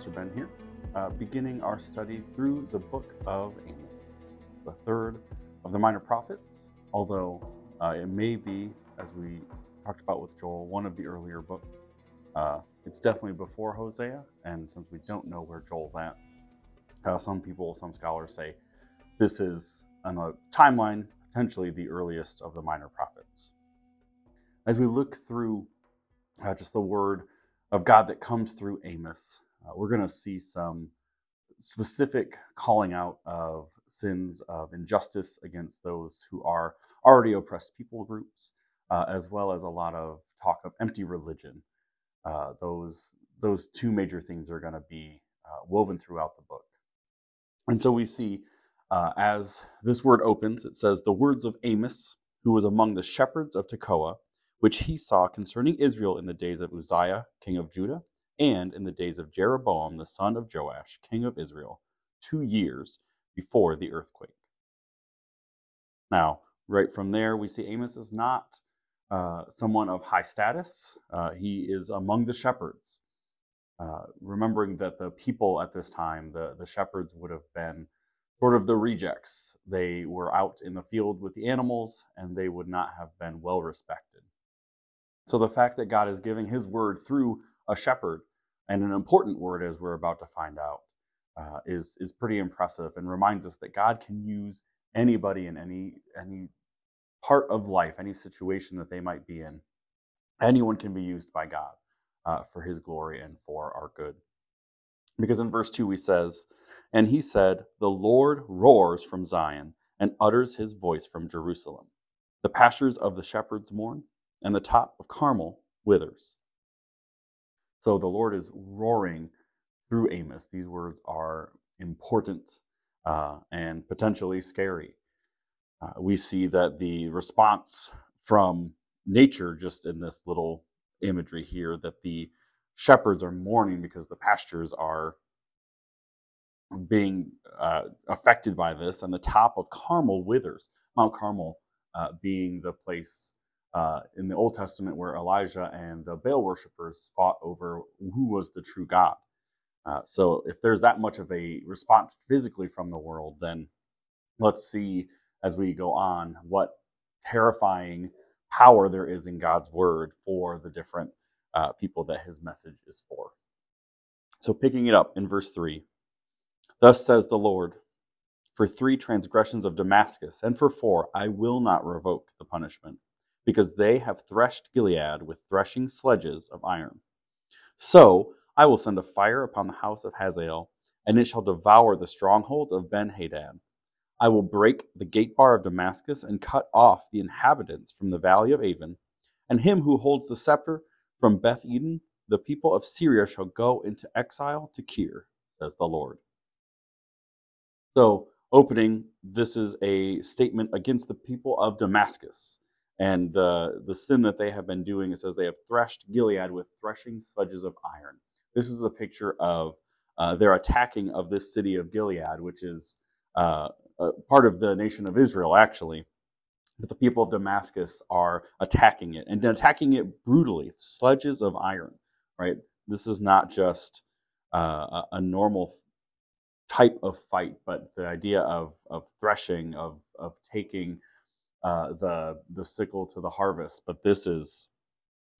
Pastor Ben here, uh, beginning our study through the book of Amos, the third of the minor prophets, although uh, it may be, as we talked about with Joel, one of the earlier books. Uh, it's definitely before Hosea, and since we don't know where Joel's at, uh, some people, some scholars say this is on a timeline, potentially the earliest of the minor prophets. As we look through uh, just the word of God that comes through Amos, uh, we're going to see some specific calling out of sins of injustice against those who are already oppressed people groups, uh, as well as a lot of talk of empty religion. Uh, those those two major themes are going to be uh, woven throughout the book. And so we see uh, as this word opens, it says, The words of Amos, who was among the shepherds of Tekoa, which he saw concerning Israel in the days of Uzziah, king of Judah, and in the days of Jeroboam, the son of Joash, king of Israel, two years before the earthquake. Now, right from there, we see Amos is not uh, someone of high status. Uh, he is among the shepherds. Uh, remembering that the people at this time, the, the shepherds would have been sort of the rejects. They were out in the field with the animals and they would not have been well respected. So the fact that God is giving his word through a shepherd, and an important word as we're about to find out, uh, is, is pretty impressive and reminds us that God can use anybody in any, any part of life, any situation that they might be in. Anyone can be used by God uh, for his glory and for our good. Because in verse 2 he says, And he said, The Lord roars from Zion and utters his voice from Jerusalem. The pastures of the shepherds mourn, and the top of Carmel withers. So the Lord is roaring through Amos. These words are important uh, and potentially scary. Uh, we see that the response from nature, just in this little imagery here, that the shepherds are mourning because the pastures are being uh, affected by this, and the top of Carmel withers. Mount Carmel uh, being the place uh, in the Old Testament where Elijah and the Baal worshippers fought over who was the true God. Uh, so, if there's that much of a response physically from the world, then let's see as we go on what terrifying power there is in God's word for the different uh, people that his message is for. So, picking it up in verse 3 Thus says the Lord, for three transgressions of Damascus, and for four, I will not revoke the punishment, because they have threshed Gilead with threshing sledges of iron. So I will send a fire upon the house of Hazael, and it shall devour the strongholds of Ben Hadad. I will break the gate bar of Damascus and cut off the inhabitants from the valley of Aven, and him who holds the scepter from Beth Eden. The people of Syria shall go into exile to Kir, says the Lord. So, opening, this is a statement against the people of Damascus and the, the sin that they have been doing. It says they have threshed Gilead with threshing sledges of iron. This is a picture of uh, their attacking of this city of Gilead, which is uh, part of the nation of Israel, actually. But the people of Damascus are attacking it and attacking it brutally, sledges of iron, right? This is not just uh, a, normal type of fight, but the idea of, of threshing, of, of taking uh, the, the sickle to the harvest. But this is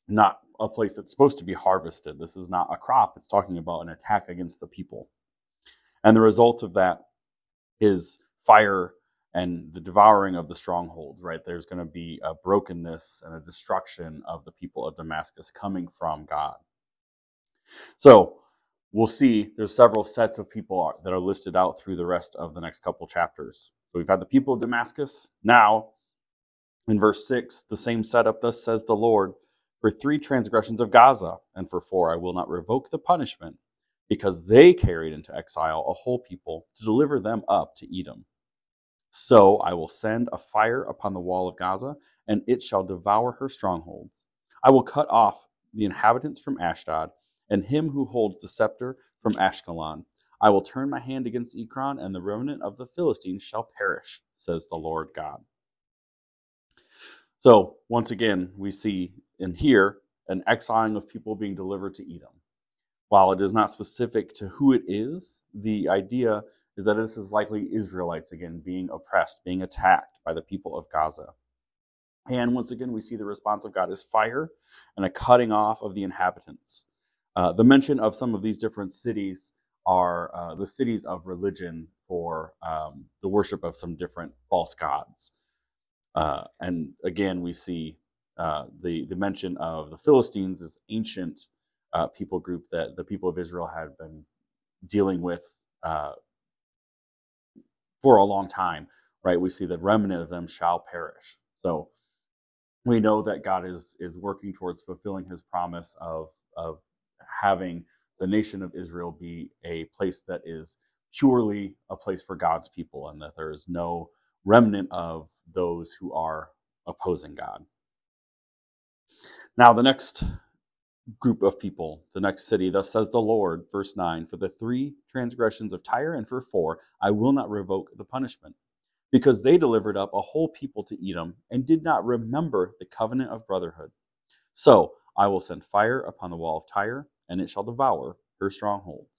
not a place that's supposed to be harvested. This is not a crop. It's talking about an attack against the people. And the result of that is fire and the devouring of the strongholds, right? There's going to be a brokenness and a destruction of the people of Damascus coming from God. So we'll see there's several sets of people that are listed out through the rest of the next couple chapters. So we've had the people of Damascus. Now, in verse 6, the same setup, thus says the Lord, for three transgressions of Gaza, and for four I will not revoke the punishment, because they carried into exile a whole people to deliver them up to Edom. So I will send a fire upon the wall of Gaza, and it shall devour her strongholds. I will cut off the inhabitants from Ashdod, and him who holds the scepter from Ashkelon. I will turn my hand against Ekron, and the remnant of the Philistines shall perish, says the Lord God. So, once again, we see in here an exiling of people being delivered to Edom. While it is not specific to who it is, the idea is that this is likely Israelites again being oppressed, being attacked by the people of Gaza. And once again, we see the response of God is fire and a cutting off of the inhabitants. Uh, the mention of some of these different cities are uh, the cities of religion for um, the worship of some different false gods. Uh, and again, we see uh, the, the mention of the Philistines, this ancient uh, people group that the people of Israel had been dealing with uh, for a long time, right? We see the remnant of them shall perish. So we know that God is is working towards fulfilling His promise of of having the nation of Israel be a place that is purely a place for God's people and that there is no remnant of those who are opposing God. Now, the next group of people, the next city, thus says the Lord, verse 9, for the three transgressions of Tyre and for four, I will not revoke the punishment, because they delivered up a whole people to Edom and did not remember the covenant of brotherhood. So I will send fire upon the wall of Tyre and it shall devour her strongholds.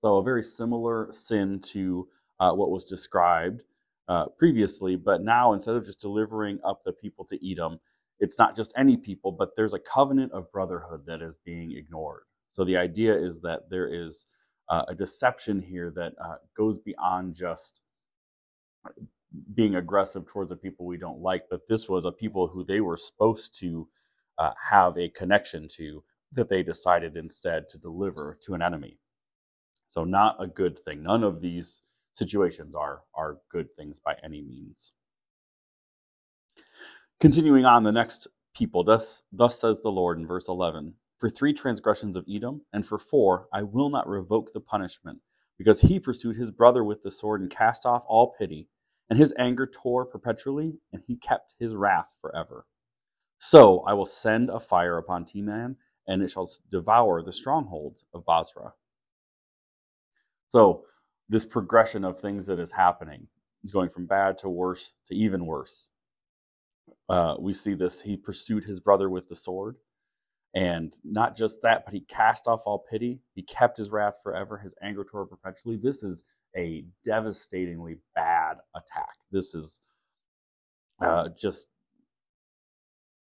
So, a very similar sin to uh, what was described uh, previously, but now instead of just delivering up the people to Edom, it's not just any people, but there's a covenant of brotherhood that is being ignored. So, the idea is that there is uh, a deception here that uh, goes beyond just being aggressive towards the people we don't like, but this was a people who they were supposed to uh, have a connection to that they decided instead to deliver to an enemy. So, not a good thing. None of these situations are, are good things by any means. Continuing on, the next people, thus, thus says the Lord in verse 11 For three transgressions of Edom, and for four, I will not revoke the punishment, because he pursued his brother with the sword and cast off all pity, and his anger tore perpetually, and he kept his wrath forever. So I will send a fire upon Teman and it shall devour the strongholds of Bozrah. So, this progression of things that is happening is going from bad to worse to even worse. Uh, we see this. He pursued his brother with the sword. And not just that, but he cast off all pity. He kept his wrath forever, his anger tore perpetually. This is a devastatingly bad attack. This is uh, just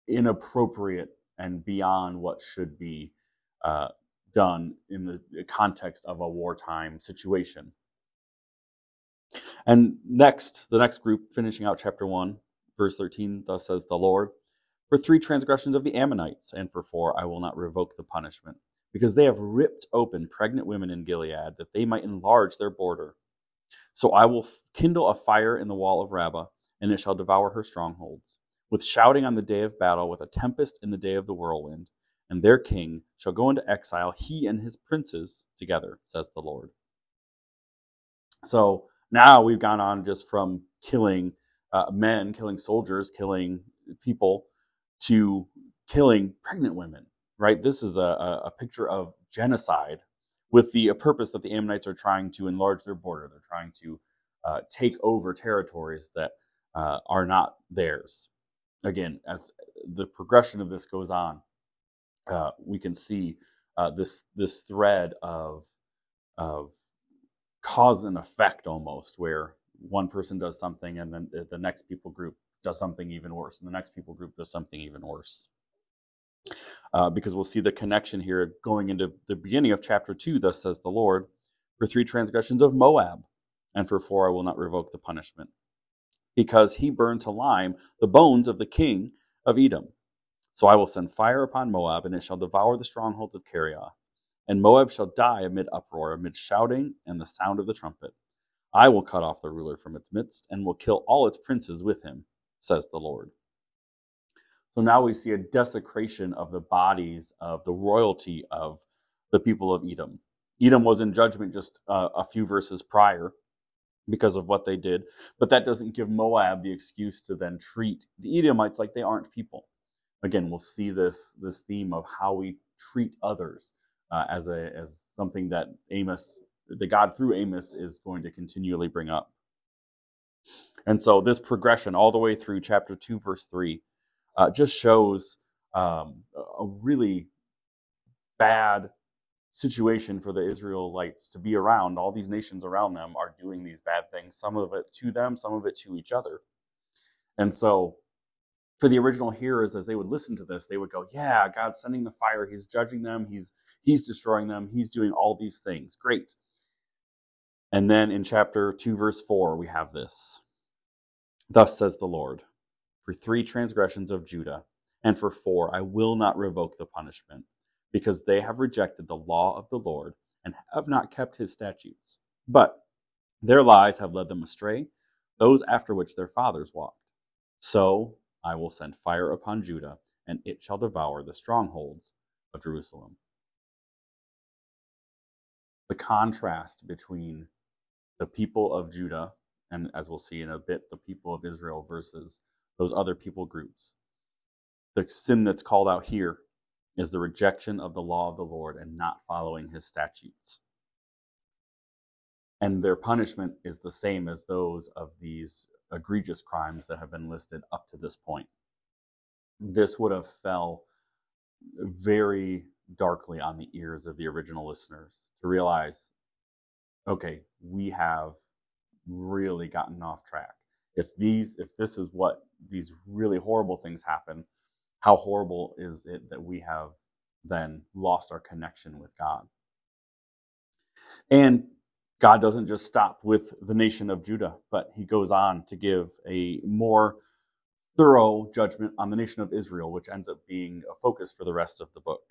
inappropriate and beyond what should be uh, done in the context of a wartime situation. And next, the next group, finishing out chapter 1, verse 13, thus says the Lord, For three transgressions of the Ammonites, and for four, I will not revoke the punishment, because they have ripped open pregnant women in Gilead, that they might enlarge their border. So I will kindle a fire in the wall of Rabbah, and it shall devour her strongholds with shouting on the day of battle, with a tempest in the day of the whirlwind. And their king shall go into exile, he and his princes together, says the Lord. So now we've gone on just from killing uh, men, killing soldiers, killing people, to killing pregnant women, right? This is a, a picture of genocide with the purpose that the Ammonites are trying to enlarge their border. They're trying to uh, take over territories that uh, are not theirs again, as the progression of this goes on, uh, we can see uh, this this thread of of cause and effect almost, where one person does something and then the next people group does something even worse, and the next people group does something even worse. Uh, because we'll see the connection here going into the beginning of chapter 2. Thus says the Lord, For three transgressions of Moab, and for four I will not revoke the punishment because he burned to lime the bones of the king of Edom. So I will send fire upon Moab, and it shall devour the strongholds of Kerioth. And Moab shall die amid uproar, amid shouting and the sound of the trumpet. I will cut off the ruler from its midst, and will kill all its princes with him, says the Lord. So now we see a desecration of the bodies of the royalty of the people of Edom. Edom was in judgment just uh, a few verses prior, because of what they did. But that doesn't give Moab the excuse to then treat the Edomites like they aren't people. Again, we'll see this this theme of how we treat others uh, as a as something that Amos, the God through Amos, is going to continually bring up. And so this progression all the way through chapter two, verse three, uh, just shows um, a really bad situation for the Israelites to be around. All these nations around them are doing these bad things, some of it to them, some of it to each other. And so, for the original hearers, as they would listen to this, they would go, Yeah, God's sending the fire. He's judging them. He's He's destroying them. He's doing all these things. Great. And then in chapter 2, verse 4, we have this Thus says the Lord, for three transgressions of Judah, and for four, I will not revoke the punishment, because they have rejected the law of the Lord and have not kept his statutes. But their lies have led them astray, those after which their fathers walked. So I will send fire upon Judah, and it shall devour the strongholds of Jerusalem. The contrast between the people of Judah, and as we'll see in a bit, the people of Israel versus those other people groups. The sin that's called out here is the rejection of the law of the Lord and not following his statutes. And their punishment is the same as those of these egregious crimes that have been listed up to this point. This would have fell very darkly on the ears of the original listeners to realize okay, we have really gotten off track. If these if this is what these really horrible things happen, how horrible is it that we have then lost our connection with God? And God doesn't just stop with the nation of Judah, but he goes on to give a more thorough judgment on the nation of Israel, which ends up being a focus for the rest of the book.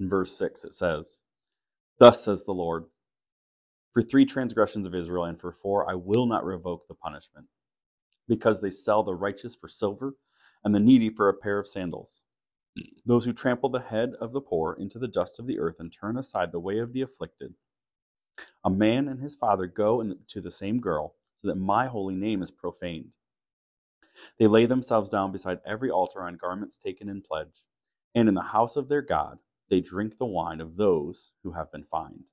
In verse 6, it says, Thus says the Lord, for three transgressions of Israel and for four I will not revoke the punishment, because they sell the righteous for silver and the needy for a pair of sandals. Those who trample the head of the poor into the dust of the earth and turn aside the way of the afflicted. A man and his father go to the same girl, so that my holy name is profaned. They lay themselves down beside every altar on garments taken in pledge, and in the house of their God they drink the wine of those who have been fined.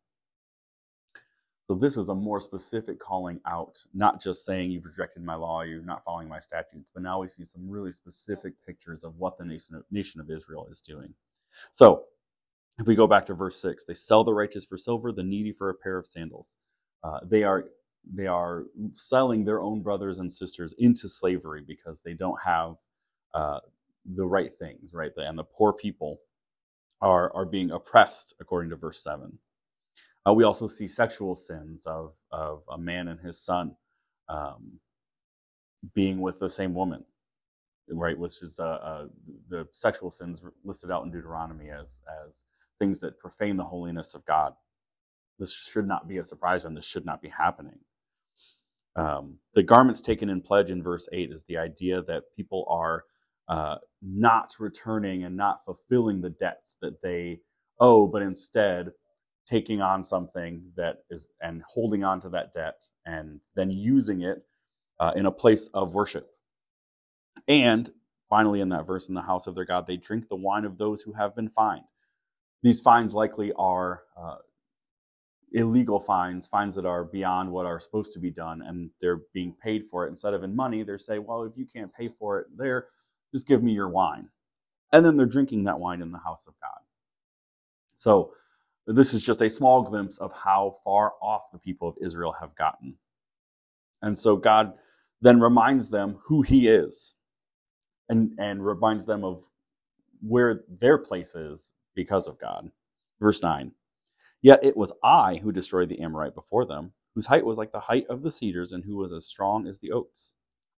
So this is a more specific calling out, not just saying you've rejected my law, you're not following my statutes, but now we see some really specific pictures of what the nation of, Israel is doing. So if we go back to verse six, they sell the righteous for silver, the needy for a pair of sandals. Uh, they are they are selling their own brothers and sisters into slavery because they don't have uh, the right things, right? And the poor people are, are being oppressed, according to verse 7. Uh, we also see sexual sins of, of a man and his son um, being with the same woman, right? Which is uh, uh, the sexual sins listed out in Deuteronomy as, as things that profane the holiness of God. This should not be a surprise and this should not be happening. Um, the garments taken in pledge in verse 8 is the idea that people are uh, not returning and not fulfilling the debts that they owe, but instead taking on something that is and holding on to that debt and then using it uh, in a place of worship. And finally, in that verse, in the house of their God, they drink the wine of those who have been fined. These fines likely are uh, illegal fines, fines that are beyond what are supposed to be done, and they're being paid for it. Instead of in money, they're saying, well, if you can't pay for it there, just give me your wine. And then they're drinking that wine in the house of God. So, this is just a small glimpse of how far off the people of Israel have gotten. And so, God then reminds them who He is and, and reminds them of where their place is because of God. Verse 9 Yet it was I who destroyed the Amorite before them, whose height was like the height of the cedars and who was as strong as the oaks.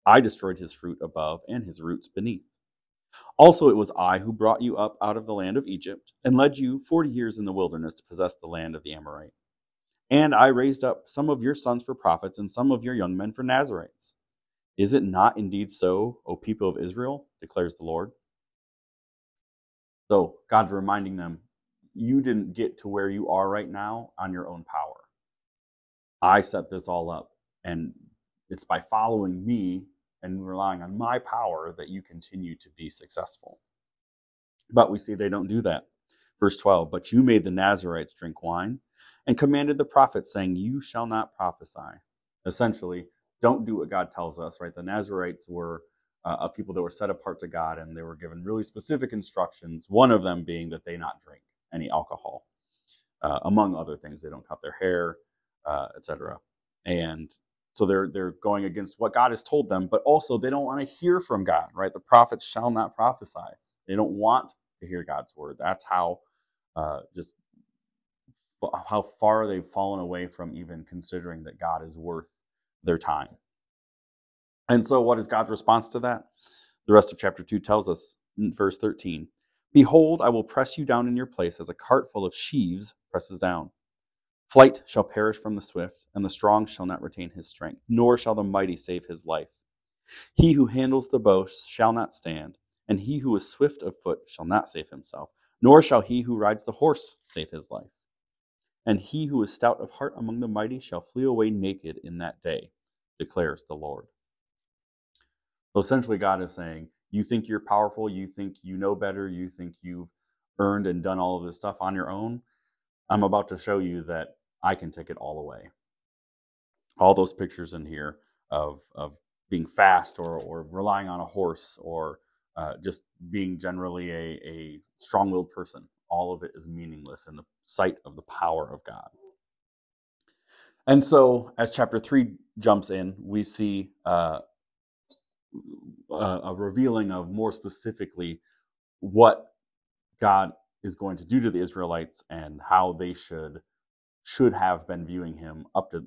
I destroyed his fruit above and his roots beneath. Also, it was I who brought you up out of the land of Egypt and led you forty years in the wilderness to possess the land of the Amorite. And I raised up some of your sons for prophets and some of your young men for Nazirites. Is it not indeed so, O people of Israel? declares the Lord. So God's reminding them, you didn't get to where you are right now on your own power. I set this all up, and it's by following me and relying on my power that you continue to be successful. But we see they don't do that. Verse 12, but you made the Nazirites drink wine and commanded the prophets, saying, You shall not prophesy. Essentially, don't do what God tells us, right? The Nazirites were uh, a people that were set apart to God and they were given really specific instructions, one of them being that they not drink any alcohol. uh, among other things. They don't cut their hair, uh, etc. And so they're they're going against what God has told them, but also they don't want to hear from God, right? The prophets shall not prophesy. They don't want to hear God's word. That's how uh, just how far they've fallen away from even considering that God is worth their time. And so, what is God's response to that? The rest of chapter 2 tells us in verse 13 Behold, I will press you down in your place as a cart full of sheaves presses down. Flight shall perish from the swift, and the strong shall not retain his strength, nor shall the mighty save his life. He who handles the bow shall not stand, and he who is swift of foot shall not save himself, nor shall he who rides the horse save his life. And he who is stout of heart among the mighty shall flee away naked in that day, declares the Lord. So essentially, God is saying, You think you're powerful, you think you know better, you think you've earned and done all of this stuff on your own. I'm about to show you that I can take it all away. All those pictures in here of, of being fast or, or relying on a horse or uh, just being generally a, a strong willed person, all of it is meaningless in the sight of the power of God. And so, as chapter 3 jumps in, we see uh, a, a revealing of more specifically what God is going to do to the Israelites and how they should should have been viewing him up to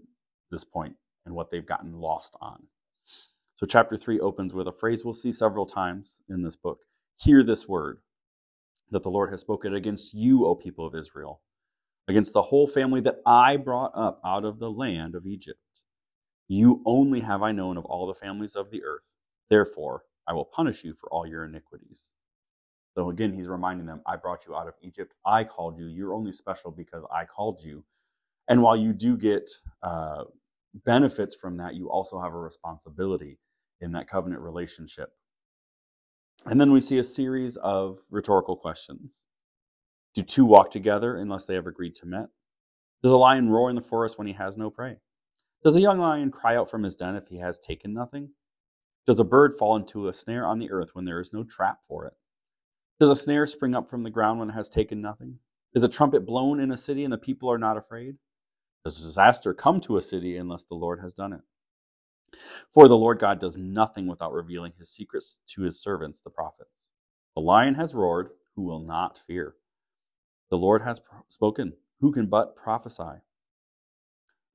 this point and what they've gotten lost on. So chapter 3 opens with a phrase we'll see several times in this book. Hear this word that the Lord has spoken against you, O people of Israel, against the whole family that I brought up out of the land of Egypt. You only have I known of all the families of the earth. Therefore, I will punish you for all your iniquities. So again, he's reminding them, I brought you out of Egypt. I called you. You're only special because I called you. And while you do get uh, benefits from that, you also have a responsibility in that covenant relationship. And then we see a series of rhetorical questions. Do two walk together unless they have agreed to meet? Does a lion roar in the forest when he has no prey? Does a young lion cry out from his den if he has taken nothing? Does a bird fall into a snare on the earth when there is no trap for it? Does a snare spring up from the ground when it has taken nothing? Is a trumpet blown in a city and the people are not afraid? Does disaster come to a city unless the Lord has done it? For the Lord God does nothing without revealing his secrets to his servants, the prophets. The lion has roared, who will not fear? The Lord has spoken, who can but prophesy?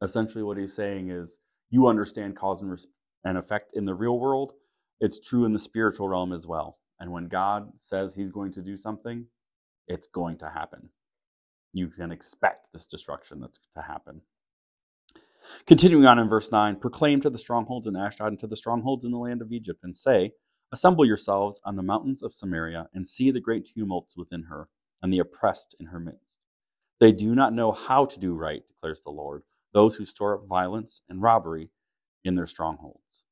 Essentially, what he's saying is, you understand cause and and effect in the real world, it's true in the spiritual realm as well. And when God says he's going to do something, it's going to happen. You can expect this destruction that's to happen. Continuing on in verse 9 Proclaim to the strongholds in Ashdod and to the strongholds in the land of Egypt, and say, Assemble yourselves on the mountains of Samaria, and see the great tumults within her, and the oppressed in her midst. They do not know how to do right, declares the Lord, those who store up violence and robbery in their strongholds.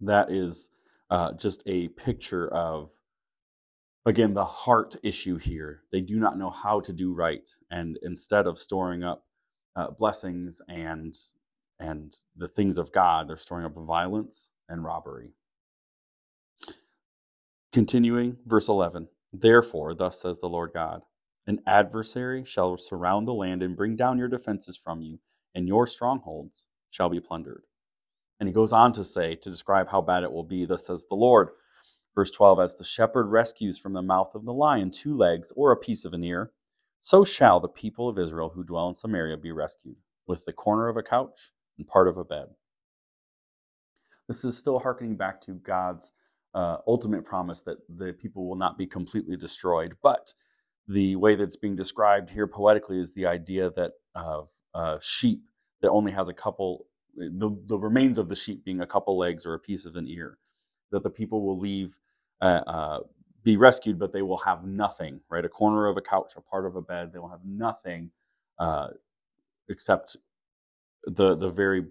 That is uh, just a picture of, again, the heart issue here. They do not know how to do right, and instead of storing up uh, blessings and and the things of God, they're storing up violence and robbery. Continuing, verse 11. Therefore, thus says the Lord God, an adversary shall surround the land and bring down your defenses from you, and your strongholds shall be plundered. And he goes on to say, to describe how bad it will be, thus says the Lord. Verse 12 As the shepherd rescues from the mouth of the lion two legs or a piece of an ear, so shall the people of Israel who dwell in Samaria be rescued, with the corner of a couch and part of a bed. This is still harkening back to God's uh, ultimate promise that the people will not be completely destroyed. But the way that's being described here poetically is the idea that uh, sheep that only has a couple, the, the remains of the sheep being a couple legs or a piece of an ear, that the people will leave, uh, uh, be rescued, but they will have nothing, right? A corner of a couch, a part of a bed, they will have nothing uh, except the the very,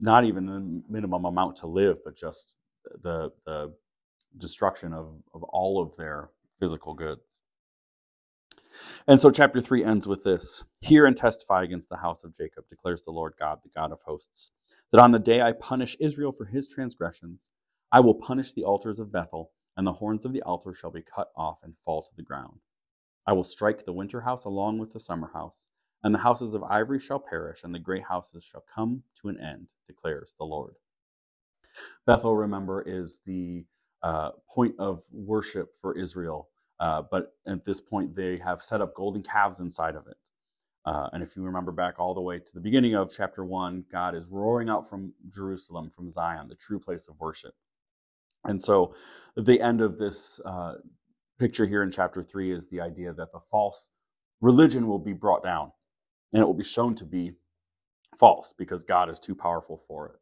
not even the minimum amount to live, but just the the destruction of, of all of their physical goods. And so chapter 3 ends with this Hear and testify against the house of Jacob, declares the Lord God, the God of hosts, that on the day I punish Israel for his transgressions, I will punish the altars of Bethel, and the horns of the altar shall be cut off and fall to the ground. I will strike the winter house along with the summer house, and the houses of ivory shall perish, and the great houses shall come to an end, declares the Lord. Bethel, remember, is the uh, point of worship for Israel, uh, but at this point they have set up golden calves inside of it. Uh, and if you remember back all the way to the beginning of chapter one, God is roaring out from Jerusalem, from Zion, the true place of worship. And so, the end of this uh, picture here in chapter three is the idea that the false religion will be brought down and it will be shown to be false because God is too powerful for it.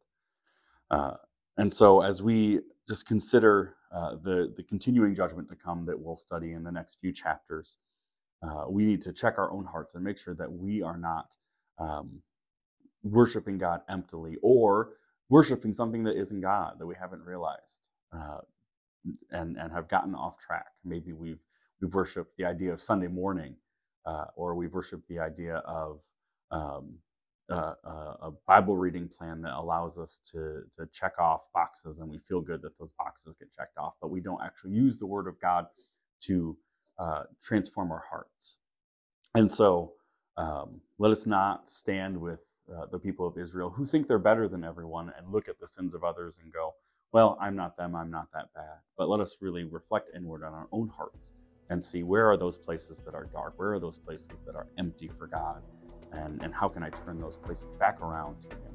Uh, and so, as we just consider uh, the, the continuing judgment to come that we'll study in the next few chapters, uh, we need to check our own hearts and make sure that we are not um, worshiping God emptily or worshiping something that isn't God that we haven't realized uh, and and have gotten off track. Maybe we've we've worshipped the idea of Sunday morning, uh, or we've worshipped the idea of um, uh, a Bible reading plan that allows us to to check off boxes, and we feel good that those boxes get checked off, but we don't actually use the Word of God to uh, transform our hearts. And so, um, let us not stand with uh, the people of Israel who think they're better than everyone and look at the sins of others and go, "Well, I'm not them. I'm not that bad." But let us really reflect inward on our own hearts and see where are those places that are dark, where are those places that are empty for God, and, and how can I turn those places back around to Him.